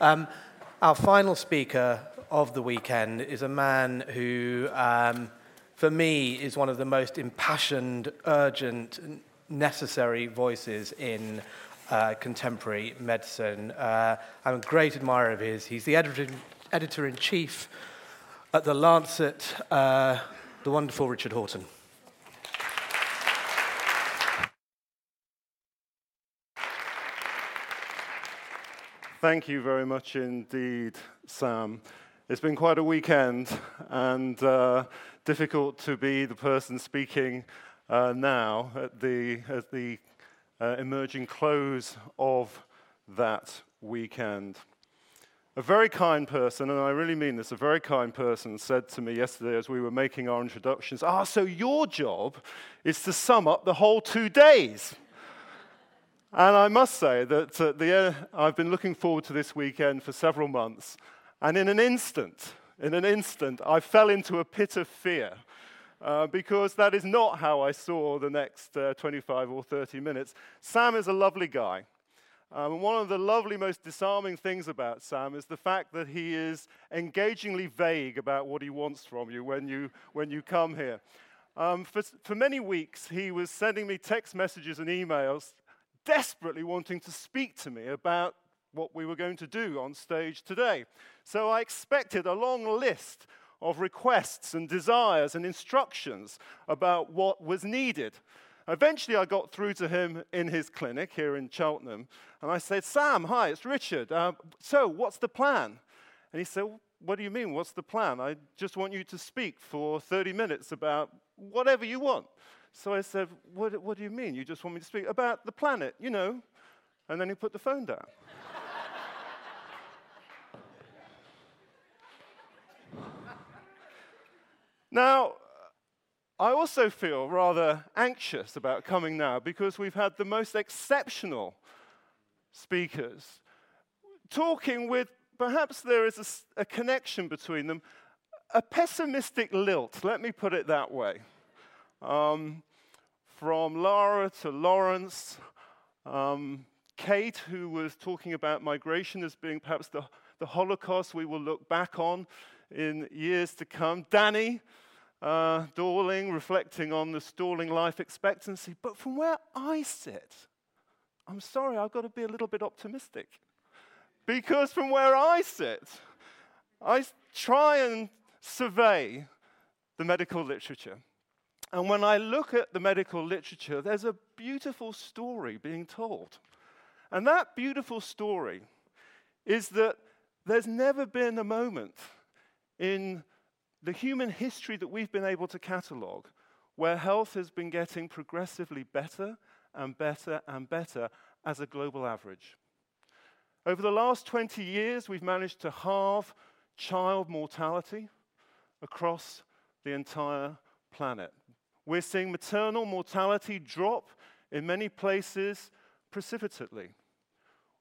Um, our final speaker of the weekend is a man who, um, for me, is one of the most impassioned, urgent, necessary voices in uh, contemporary medicine. Uh, I'm a great admirer of his. He's the editor, in chief at The Lancet, uh, the wonderful Richard Horton. Thank you very much indeed, Sam. It's been quite a weekend and uh, difficult to be the person speaking uh, now at the, at the uh, emerging close of that weekend. A very kind person, and I really mean this, a very kind person said to me yesterday as we were making our introductions, Ah, so your job is to sum up the whole two days. And I must say that uh, the, uh, I've been looking forward to this weekend for several months. And in an instant, in an instant, I fell into a pit of fear. Uh, because that is not how I saw the next uh, 25 or 30 minutes. Sam is a lovely guy. Um, and one of the lovely, most disarming things about Sam is the fact that he is engagingly vague about what he wants from you when you, when you come here. Um, for, for many weeks, he was sending me text messages and emails desperately wanting to speak to me about what we were going to do on stage today. So I expected a long list of requests and desires and instructions about what was needed. Eventually, I got through to him in his clinic here in Cheltenham, and I said, Sam, hi, it's Richard. Uh, so, what's the plan? And he said, What do you mean, what's the plan? I just want you to speak for 30 minutes about whatever you want. So I said, what, what do you mean? You just want me to speak about the planet, you know? And then he put the phone down. now, I also feel rather anxious about coming now because we've had the most exceptional speakers talking with perhaps there is a, a connection between them, a pessimistic lilt, let me put it that way. Um, from Lara to Lawrence, um, Kate, who was talking about migration as being perhaps the, the Holocaust we will look back on in years to come. Danny, uh, reflecting on the stalling life expectancy. But from where I sit, I'm sorry, I've got to be a little bit optimistic. Because from where I sit, I try and survey the medical literature. And when I look at the medical literature, there's a beautiful story being told. And that beautiful story is that there's never been a moment in the human history that we've been able to catalogue where health has been getting progressively better and better and better as a global average. Over the last 20 years, we've managed to halve child mortality across the entire planet. We're seeing maternal mortality drop in many places precipitately.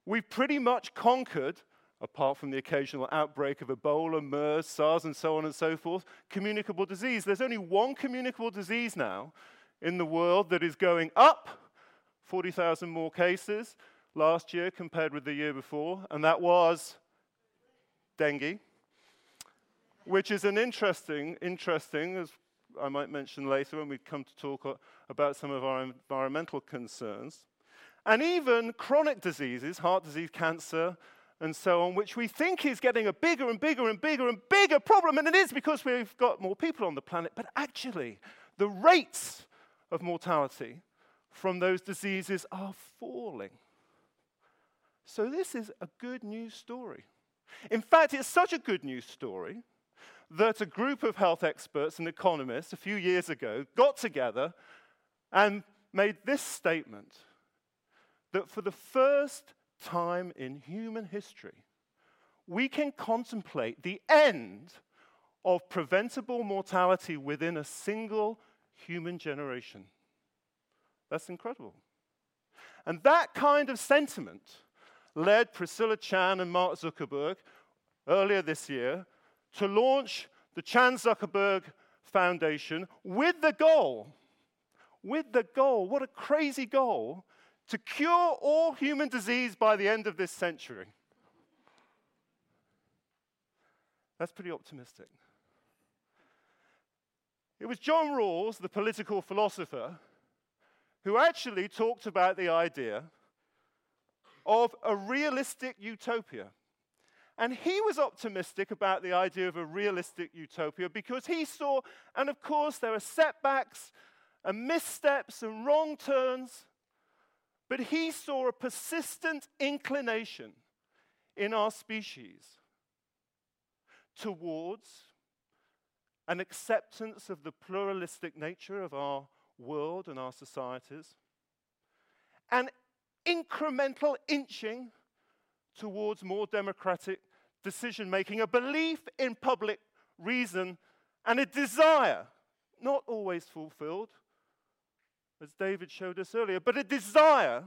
We've pretty much conquered, apart from the occasional outbreak of Ebola, MERS, SARS, and so on and so forth, communicable disease. There's only one communicable disease now in the world that is going up 40,000 more cases last year compared with the year before, and that was dengue, which is an interesting, interesting, as I might mention later when we come to talk about some of our environmental concerns. And even chronic diseases, heart disease, cancer, and so on, which we think is getting a bigger and bigger and bigger and bigger problem. And it is because we've got more people on the planet. But actually, the rates of mortality from those diseases are falling. So, this is a good news story. In fact, it's such a good news story that a group of health experts and economists a few years ago got together and made this statement that for the first time in human history, we can contemplate the end of preventable mortality within a single human generation. That's incredible. And that kind of sentiment led Priscilla Chan and Mark Zuckerberg earlier this year to launch the Chan Zuckerberg Foundation with the goal, with the goal, what a crazy goal, to cure all human disease by the end of this century. That's pretty optimistic. It was John Rawls, the political philosopher, who actually talked about the idea of a realistic utopia. And he was optimistic about the idea of a realistic utopia because he saw, and of course, there are setbacks and missteps and wrong turns, but he saw a persistent inclination in our species towards an acceptance of the pluralistic nature of our world and our societies, an incremental inching towards more democratic decision making, a belief in public reason, and a desire, not always fulfilled, as David showed us earlier, but a desire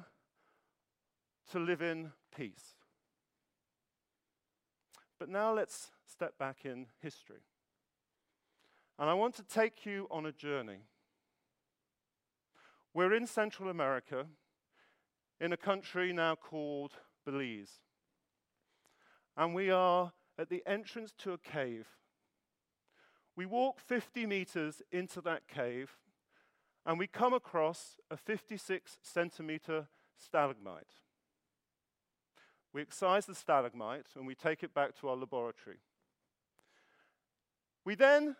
to live in peace. But now let's step back in history. And I want to take you on a journey. We're in Central America, in a country now called Belize. And we are at the entrance to a cave. We walk 50 meters into that cave, and we come across a 56 centimeter stalagmite. We excise the stalagmite and we take it back to our laboratory. We then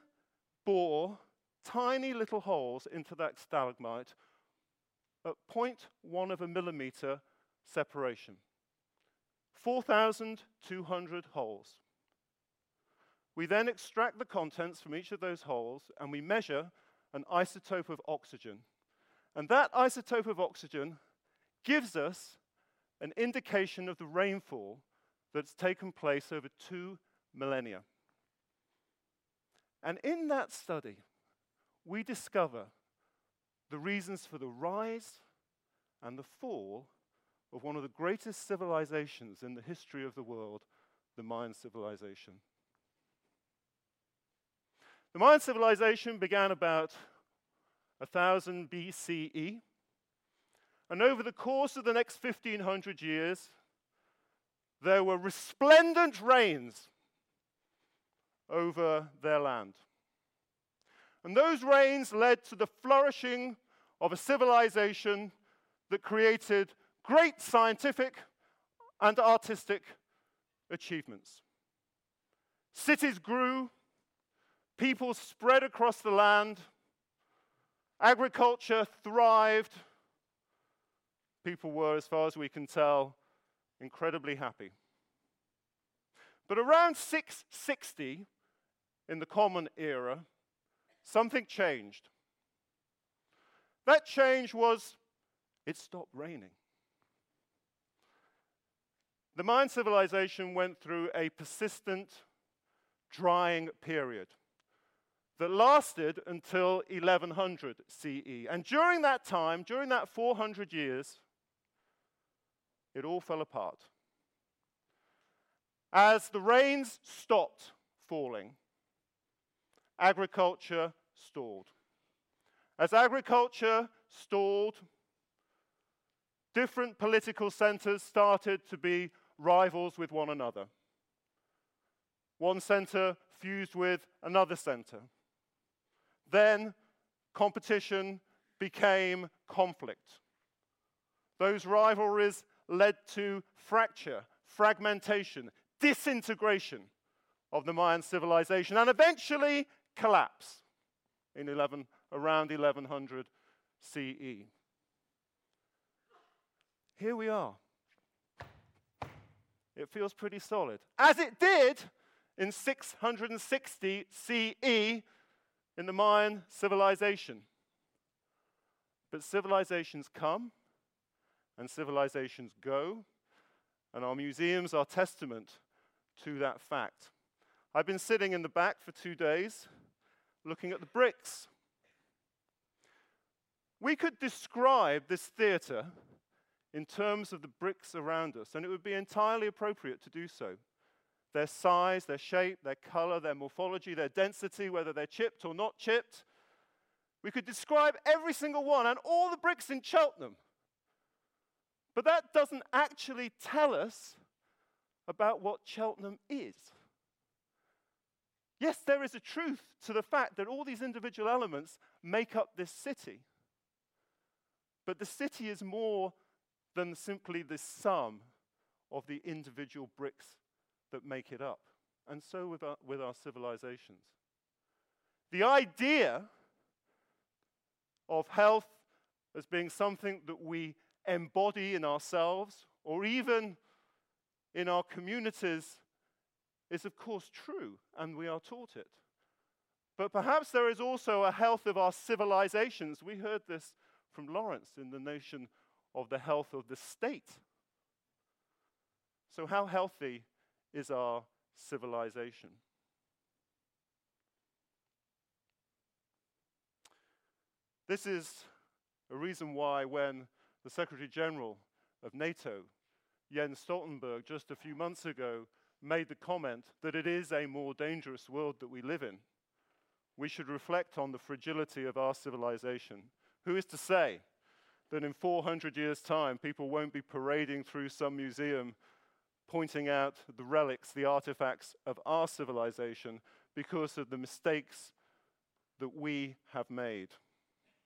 bore tiny little holes into that stalagmite at 0.1 of a millimeter separation. 4,200 holes. We then extract the contents from each of those holes and we measure an isotope of oxygen. And that isotope of oxygen gives us an indication of the rainfall that's taken place over two millennia. And in that study, we discover the reasons for the rise and the fall of one of the greatest civilizations in the history of the world, the Mayan civilization. The Mayan civilization began about 1000 BCE, and over the course of the next 1500 years, there were resplendent rains over their land. And those rains led to the flourishing of a civilization that created great scientific and artistic achievements. Cities grew, people spread across the land, agriculture thrived. People were, as far as we can tell, incredibly happy. But around 660, in the Common Era, something changed. That change was it stopped raining. The Mayan civilization went through a persistent drying period that lasted until 1100 CE. And during that time, during that 400 years, it all fell apart. As the rains stopped falling, agriculture stalled. As agriculture stalled, different political centers started to be rivals with one another. One center fused with another center. Then competition became conflict. Those rivalries led to fracture, fragmentation, disintegration of the Mayan civilization, and eventually collapse in 11, around 1100 CE. Here we are. It feels pretty solid, as it did in 660 CE in the Mayan civilization. But civilizations come and civilizations go, and our museums are testament to that fact. I've been sitting in the back for two days looking at the bricks. We could describe this theatre in terms of the bricks around us, and it would be entirely appropriate to do so. Their size, their shape, their color, their morphology, their density, whether they're chipped or not chipped. We could describe every single one and all the bricks in Cheltenham. But that doesn't actually tell us about what Cheltenham is. Yes, there is a truth to the fact that all these individual elements make up this city. But the city is more than simply the sum of the individual bricks that make it up. And so with our, with our civilizations. The idea of health as being something that we embody in ourselves or even in our communities is, of course, true, and we are taught it. But perhaps there is also a health of our civilizations. We heard this from Lawrence in the notion of the health of the state. So, how healthy is our civilization? This is a reason why, when the Secretary General of NATO, Jens Stoltenberg, just a few months ago, made the comment that it is a more dangerous world that we live in, we should reflect on the fragility of our civilization. Who is to say that in 400 years' time, people won't be parading through some museum pointing out the relics, the artifacts of our civilization because of the mistakes that we have made,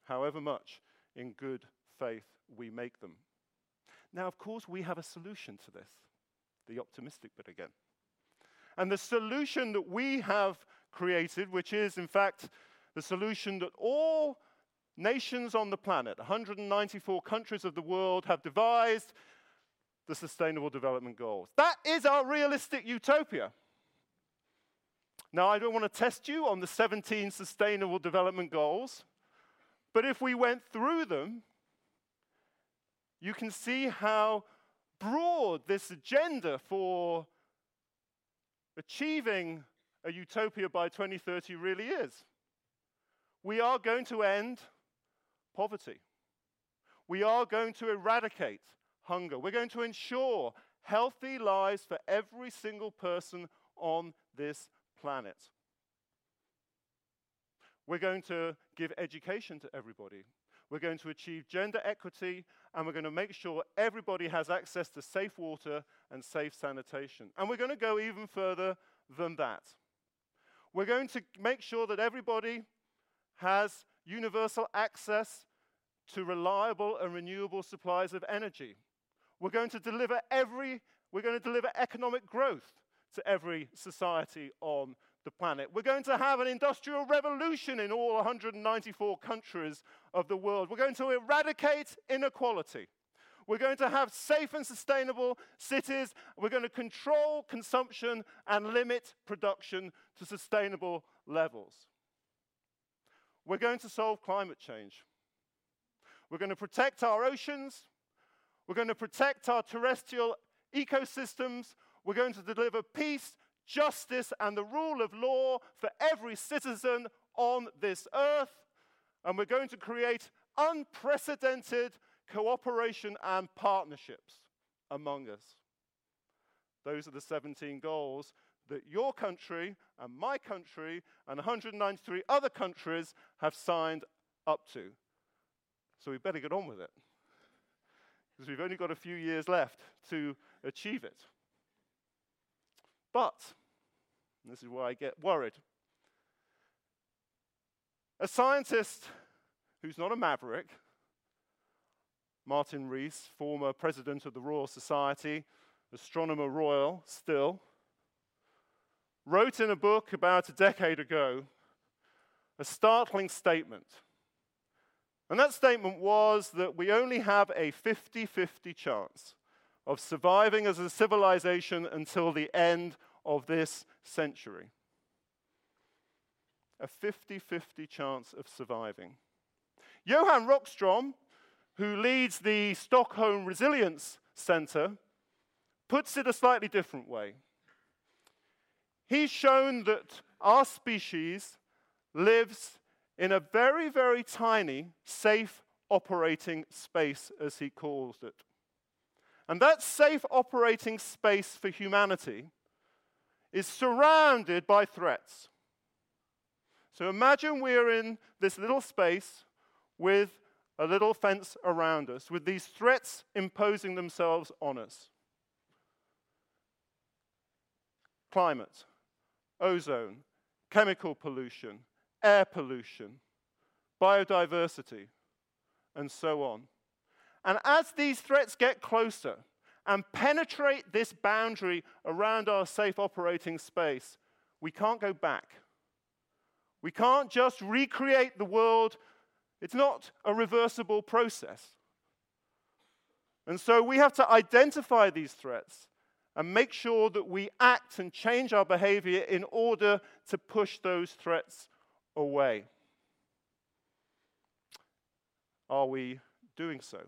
however much in good faith we make them? Now, of course, we have a solution to this, the optimistic bit again. And the solution that we have created, which is in fact the solution that all nations on the planet, 194 countries of the world, have devised the Sustainable Development Goals. That is our realistic utopia. Now, I don't want to test you on the 17 Sustainable Development Goals, but if we went through them, you can see how broad this agenda for achieving a utopia by 2030 really is. We are going to end poverty. We are going to eradicate hunger. We're going to ensure healthy lives for every single person on this planet. We're going to give education to everybody. We're going to achieve gender equity, and we're going to make sure everybody has access to safe water and safe sanitation. And we're going to go even further than that. We're going to make sure that everybody has universal access to reliable and renewable supplies of energy. We're going to deliver every we're going to deliver economic growth to every society on the planet. We're going to have an industrial revolution in all 194 countries of the world. We're going to eradicate inequality. We're going to have safe and sustainable cities. We're going to control consumption and limit production to sustainable levels. We're going to solve climate change. We're going to protect our oceans. We're going to protect our terrestrial ecosystems. We're going to deliver peace, justice, and the rule of law for every citizen on this earth. And we're going to create unprecedented cooperation and partnerships among us. Those are the 17 goals that your country and my country and 193 other countries have signed up to. So we better get on with it. Because we've only got a few years left to achieve it. But, this is where I get worried, a scientist who's not a maverick, Martin Rees, former president of the Royal Society, astronomer royal still, wrote in a book about a decade ago a startling statement. And that statement was that we only have a 50 50 chance of surviving as a civilization until the end of this century. A 50 50 chance of surviving. Johan Rockström, who leads the Stockholm Resilience Center, puts it a slightly different way. He's shown that our species lives in a very, very tiny, safe operating space, as he calls it. And that safe operating space for humanity is surrounded by threats. So imagine we're in this little space with a little fence around us, with these threats imposing themselves on us climate, ozone, chemical pollution, air pollution, biodiversity, and so on. And as these threats get closer and penetrate this boundary around our safe operating space, we can't go back. We can't just recreate the world. It's not a reversible process. And so we have to identify these threats and make sure that we act and change our behavior in order to push those threats away. Are we doing so?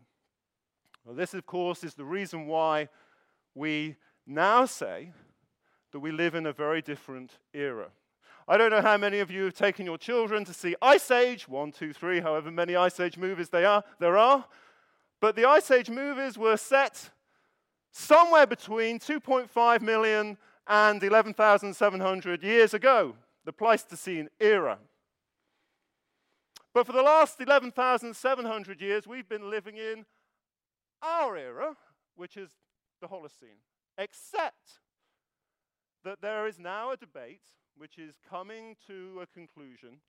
Well, this, of course, is the reason why we now say that we live in a very different era. I don't know how many of you have taken your children to see Ice Age, one, two, three, however many Ice Age movies they are, there are. But the Ice Age movies were set somewhere between 2.5 million and 11,700 years ago, the Pleistocene era. But for the last 11,700 years, we've been living in our era, which is the Holocene, except that there is now a debate which is coming to a conclusion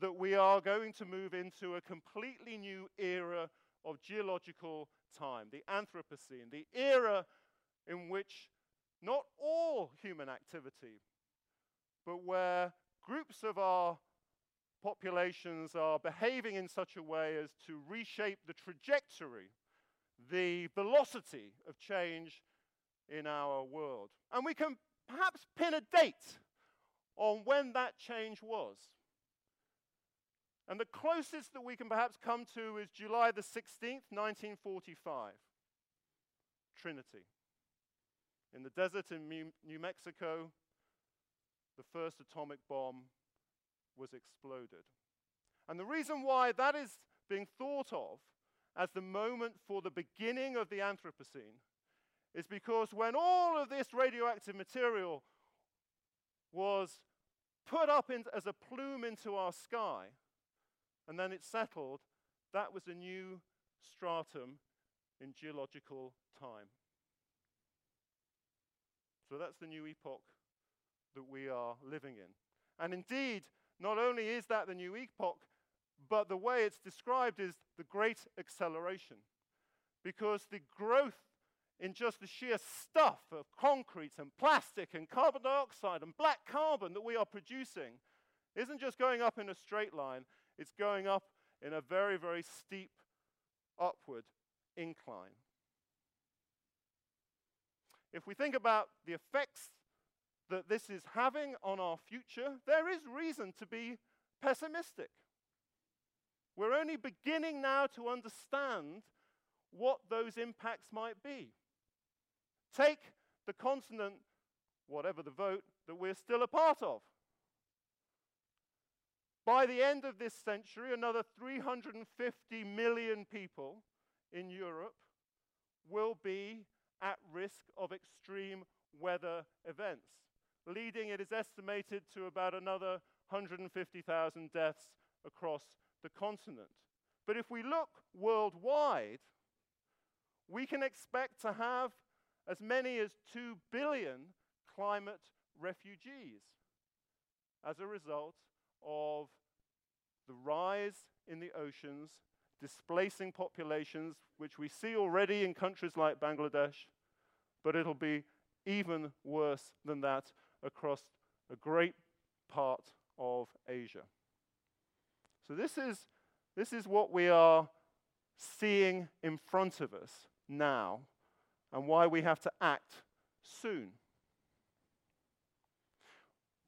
that we are going to move into a completely new era of geological time, the Anthropocene, the era in which not all human activity, but where groups of our populations are behaving in such a way as to reshape the trajectory, the velocity of change in our world. And we can perhaps pin a date on when that change was. And the closest that we can perhaps come to is July the 16th, 1945, Trinity. In the desert in New Mexico, the first atomic bomb was exploded. And the reason why that is being thought of as the moment for the beginning of the Anthropocene is because when all of this radioactive material was put up in, as a plume into our sky, and then it settled, that was a new stratum in geological time. So that's the new epoch that we are living in. And indeed, not only is that the new epoch, but the way it's described is the great acceleration. Because the growth in just the sheer stuff of concrete and plastic and carbon dioxide and black carbon that we are producing isn't just going up in a straight line, it's going up in a very, very steep upward incline. If we think about the effects that this is having on our future, there is reason to be pessimistic. We're only beginning now to understand what those impacts might be. Take the continent, whatever the vote, that we're still a part of. By the end of this century, another 350 million people in Europe will be at risk of extreme weather events, leading, it is estimated, to about another 150,000 deaths across the continent. But if we look worldwide, we can expect to have as many as 2 billion climate refugees as a result of the rise in the oceans, displacing populations, which we see already in countries like Bangladesh, but it'll be even worse than that across a great part of Asia. So, this is, this is what we are seeing in front of us now, and why we have to act soon.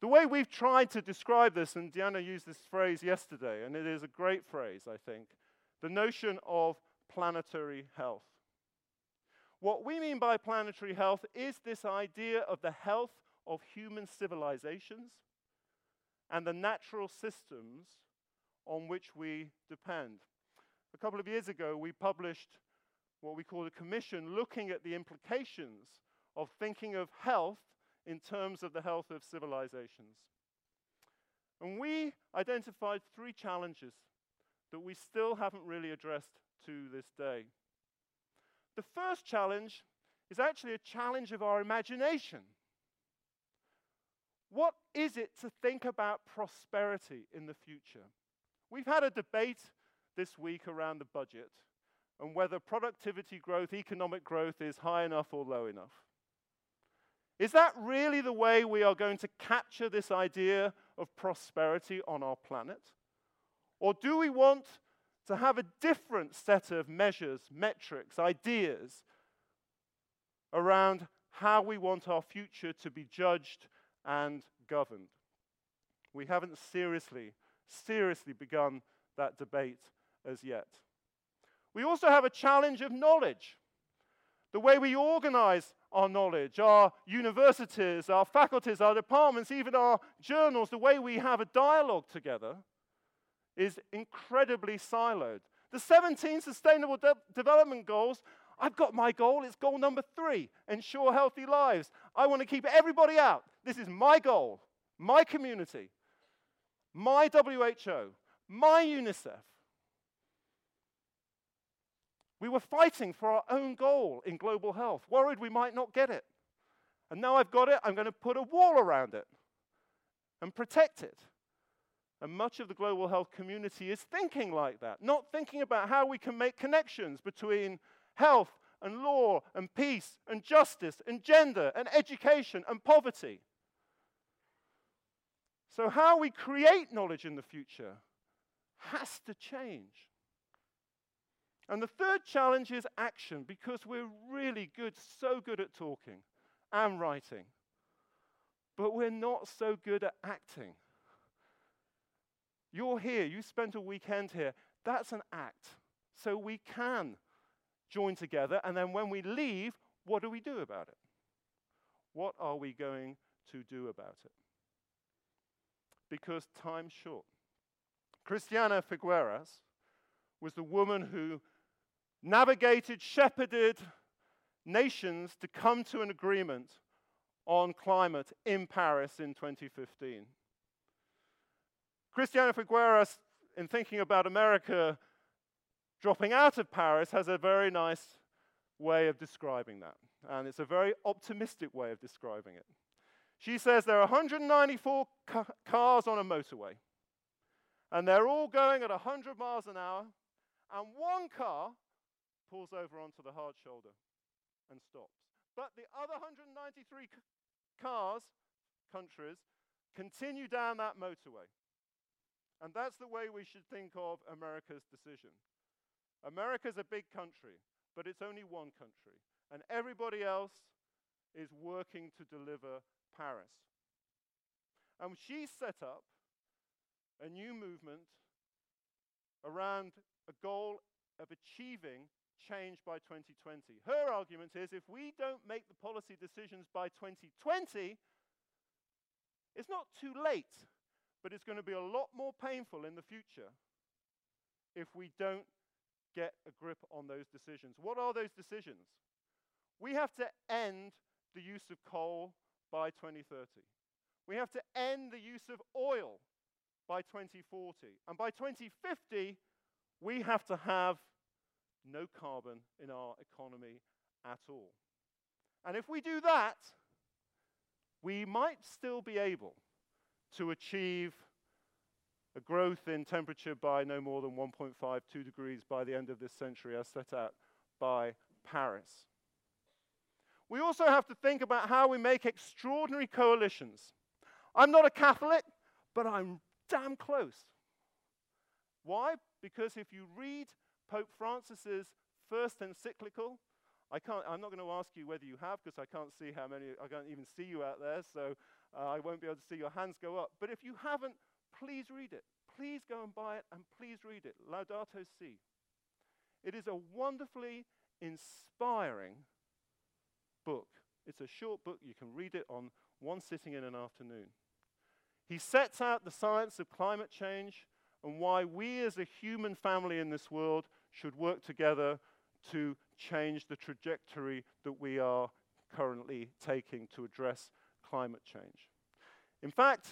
The way we've tried to describe this, and Diana used this phrase yesterday, and it is a great phrase, I think the notion of planetary health. What we mean by planetary health is this idea of the health of human civilizations and the natural systems on which we depend. A couple of years ago, we published what we call a commission looking at the implications of thinking of health in terms of the health of civilizations. And we identified three challenges that we still haven't really addressed to this day. The first challenge is actually a challenge of our imagination. What is it to think about prosperity in the future? We've had a debate this week around the budget and whether productivity growth, economic growth is high enough or low enough. Is that really the way we are going to capture this idea of prosperity on our planet? Or do we want to have a different set of measures, metrics, ideas around how we want our future to be judged and governed? We haven't seriously, seriously begun that debate as yet. We also have a challenge of knowledge. The way we organize our knowledge, our universities, our faculties, our departments, even our journals, the way we have a dialogue together is incredibly siloed. The 17 Sustainable De- Development Goals, I've got my goal. It's goal number three ensure healthy lives. I want to keep everybody out. This is my goal, my community, my WHO, my UNICEF. We were fighting for our own goal in global health, worried we might not get it. And now I've got it, I'm going to put a wall around it and protect it. And much of the global health community is thinking like that, not thinking about how we can make connections between health and law and peace and justice and gender and education and poverty. So, how we create knowledge in the future has to change. And the third challenge is action because we're really good, so good at talking and writing, but we're not so good at acting. You're here, you spent a weekend here. That's an act. So we can join together, and then when we leave, what do we do about it? What are we going to do about it? Because time's short. Christiana Figueres was the woman who navigated, shepherded nations to come to an agreement on climate in Paris in 2015. Christiana Figueres, in thinking about America dropping out of Paris, has a very nice way of describing that. And it's a very optimistic way of describing it. She says there are 194 ca- cars on a motorway, and they're all going at 100 miles an hour, and one car pulls over onto the hard shoulder and stops. But the other 193 c- cars, countries, continue down that motorway. And that's the way we should think of America's decision. America's a big country, but it's only one country. And everybody else is working to deliver Paris. And she set up a new movement around a goal of achieving change by 2020. Her argument is if we don't make the policy decisions by 2020, it's not too late, but it's going to be a lot more painful in the future if we don't get a grip on those decisions. What are those decisions? We have to end the use of coal by 2030. We have to end the use of oil by 2040. And by 2050, we have to have no carbon in our economy at all. And if we do that, we might still be able to achieve a growth in temperature by no more than 1.5, 2 degrees by the end of this century, as set out by Paris. We also have to think about how we make extraordinary coalitions. I'm not a Catholic, but I'm damn close. Why? Because if you read Pope Francis's first encyclical. I can't, I'm not going to ask you whether you have because I can't see how many, I can't even see you out there, so uh, I won't be able to see your hands go up. But if you haven't, please read it. Please go and buy it and please read it. Laudato Si. It is a wonderfully inspiring book. It's a short book. You can read it on one sitting in an afternoon. He sets out the science of climate change and why we as a human family in this world should work together to change the trajectory that we are currently taking to address climate change. In fact,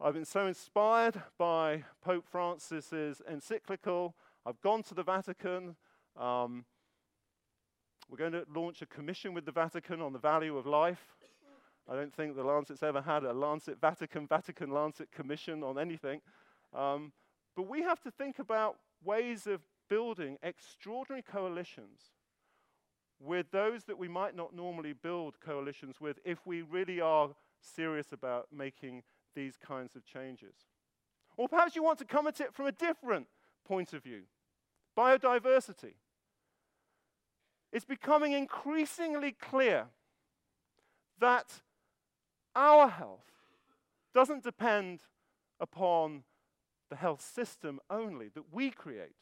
I've been so inspired by Pope Francis's encyclical. I've gone to the Vatican. Um, we're going to launch a commission with the Vatican on the value of life. I don't think the Lancet's ever had a Lancet Vatican, Vatican Lancet Commission on anything. Um, but we have to think about ways of building extraordinary coalitions with those that we might not normally build coalitions with if we really are serious about making these kinds of changes. Or perhaps you want to come at it from a different point of view biodiversity. It's becoming increasingly clear that our health doesn't depend upon the health system only that we create,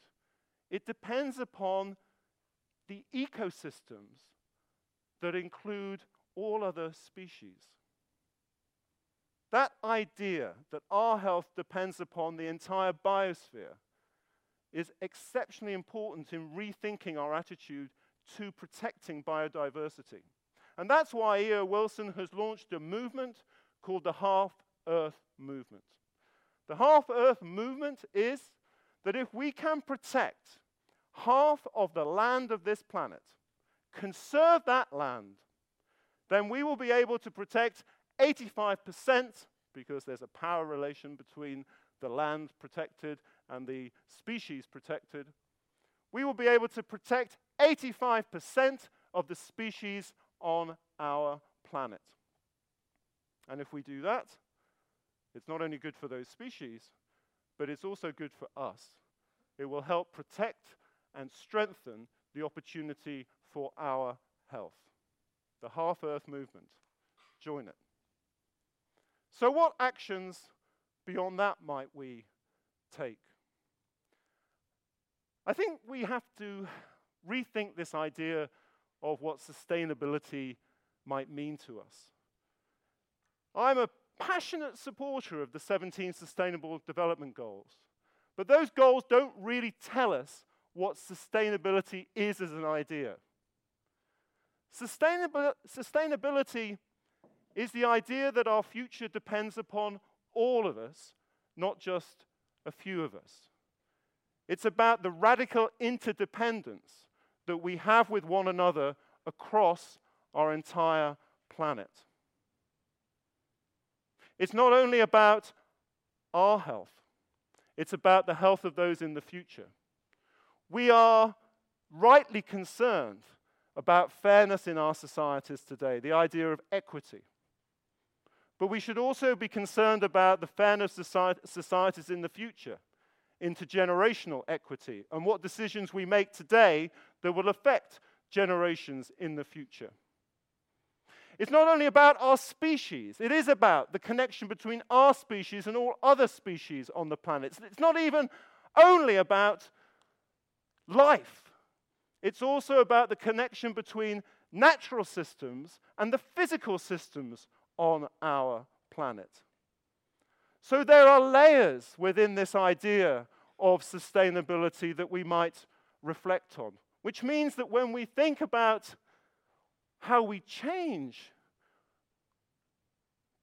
it depends upon the ecosystems that include all other species. That idea that our health depends upon the entire biosphere is exceptionally important in rethinking our attitude to protecting biodiversity. And that's why E.O. Wilson has launched a movement called the Half Earth Movement. The Half Earth Movement is that if we can protect half of the land of this planet, conserve that land, then we will be able to protect 85% because there's a power relation between the land protected and the species protected. We will be able to protect 85% of the species on our planet. And if we do that, it's not only good for those species, but it's also good for us. It will help protect and strengthen the opportunity for our health. The Half Earth Movement. Join it. So, what actions beyond that might we take? I think we have to rethink this idea of what sustainability might mean to us. I'm a passionate supporter of the 17 Sustainable Development Goals, but those goals don't really tell us what sustainability is as an idea. Sustainabil- sustainability is the idea that our future depends upon all of us, not just a few of us. It's about the radical interdependence that we have with one another across our entire planet. It's not only about our health, it's about the health of those in the future. We are rightly concerned about fairness in our societies today, the idea of equity. But we should also be concerned about the fairness of societies in the future, intergenerational equity, and what decisions we make today that will affect generations in the future. It's not only about our species, it is about the connection between our species and all other species on the planet. It's not even only about life, it's also about the connection between natural systems and the physical systems on our planet. So there are layers within this idea of sustainability that we might reflect on, which means that when we think about how we change,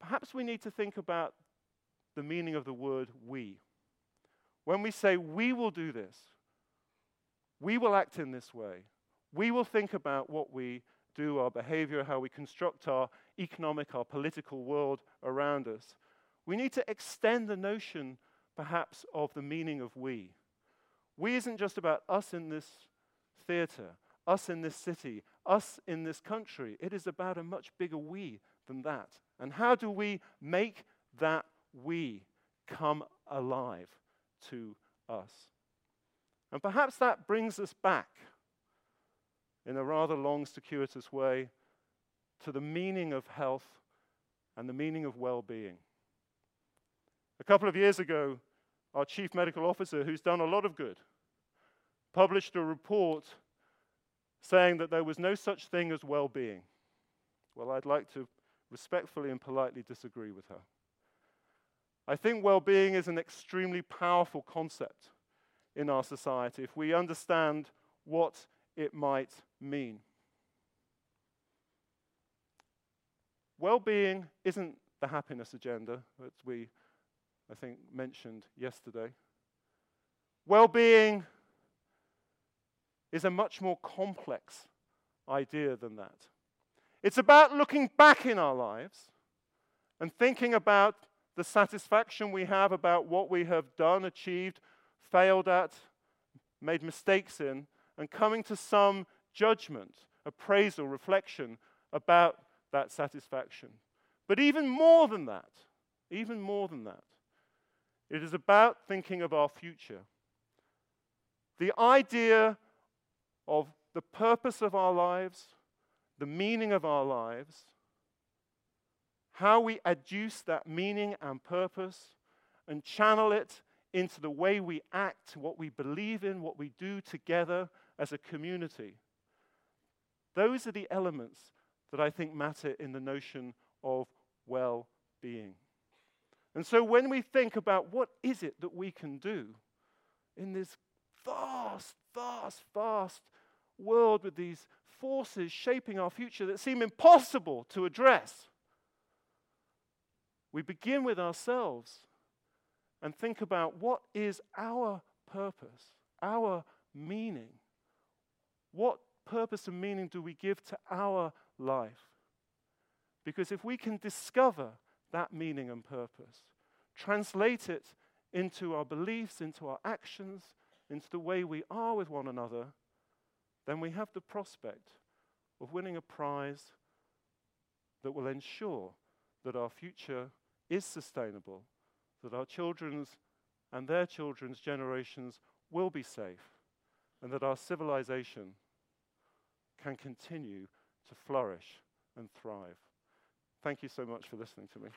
perhaps we need to think about the meaning of the word we. When we say we will do this, we will act in this way, we will think about what we do, our behavior, how we construct our economic, our political world around us, we need to extend the notion, perhaps, of the meaning of we. We isn't just about us in this theater, us in this city, us in this country. It is about a much bigger we than that. And how do we make that we come alive to us? And perhaps that brings us back in a rather long, circuitous way to the meaning of health and the meaning of well being. A couple of years ago, our chief medical officer, who's done a lot of good, published a report saying that there was no such thing as well being. Well, I'd like to respectfully and politely disagree with her. I think well being is an extremely powerful concept in our society if we understand what it might mean. Well being isn't the happiness agenda that we, I think, mentioned yesterday. Well being is a much more complex idea than that. It's about looking back in our lives and thinking about the satisfaction we have about what we have done, achieved, failed at, made mistakes in, and coming to some judgment, appraisal, reflection about that satisfaction. But even more than that, even more than that, it is about thinking of our future. The idea of the purpose of our lives, the meaning of our lives, how we adduce that meaning and purpose and channel it into the way we act, what we believe in, what we do together as a community. Those are the elements that I think matter in the notion of well being. And so when we think about what is it that we can do in this vast, vast, vast world with these forces shaping our future that seem impossible to address, we begin with ourselves and think about what is our purpose, our meaning. What purpose and meaning do we give to our life? Because if we can discover that meaning and purpose, translate it into our beliefs, into our actions, into the way we are with one another, then we have the prospect of winning a prize that will ensure that our future is sustainable, that our children's and their children's generations will be safe, and that our civilization can continue to flourish and thrive. Thank you so much for listening to me.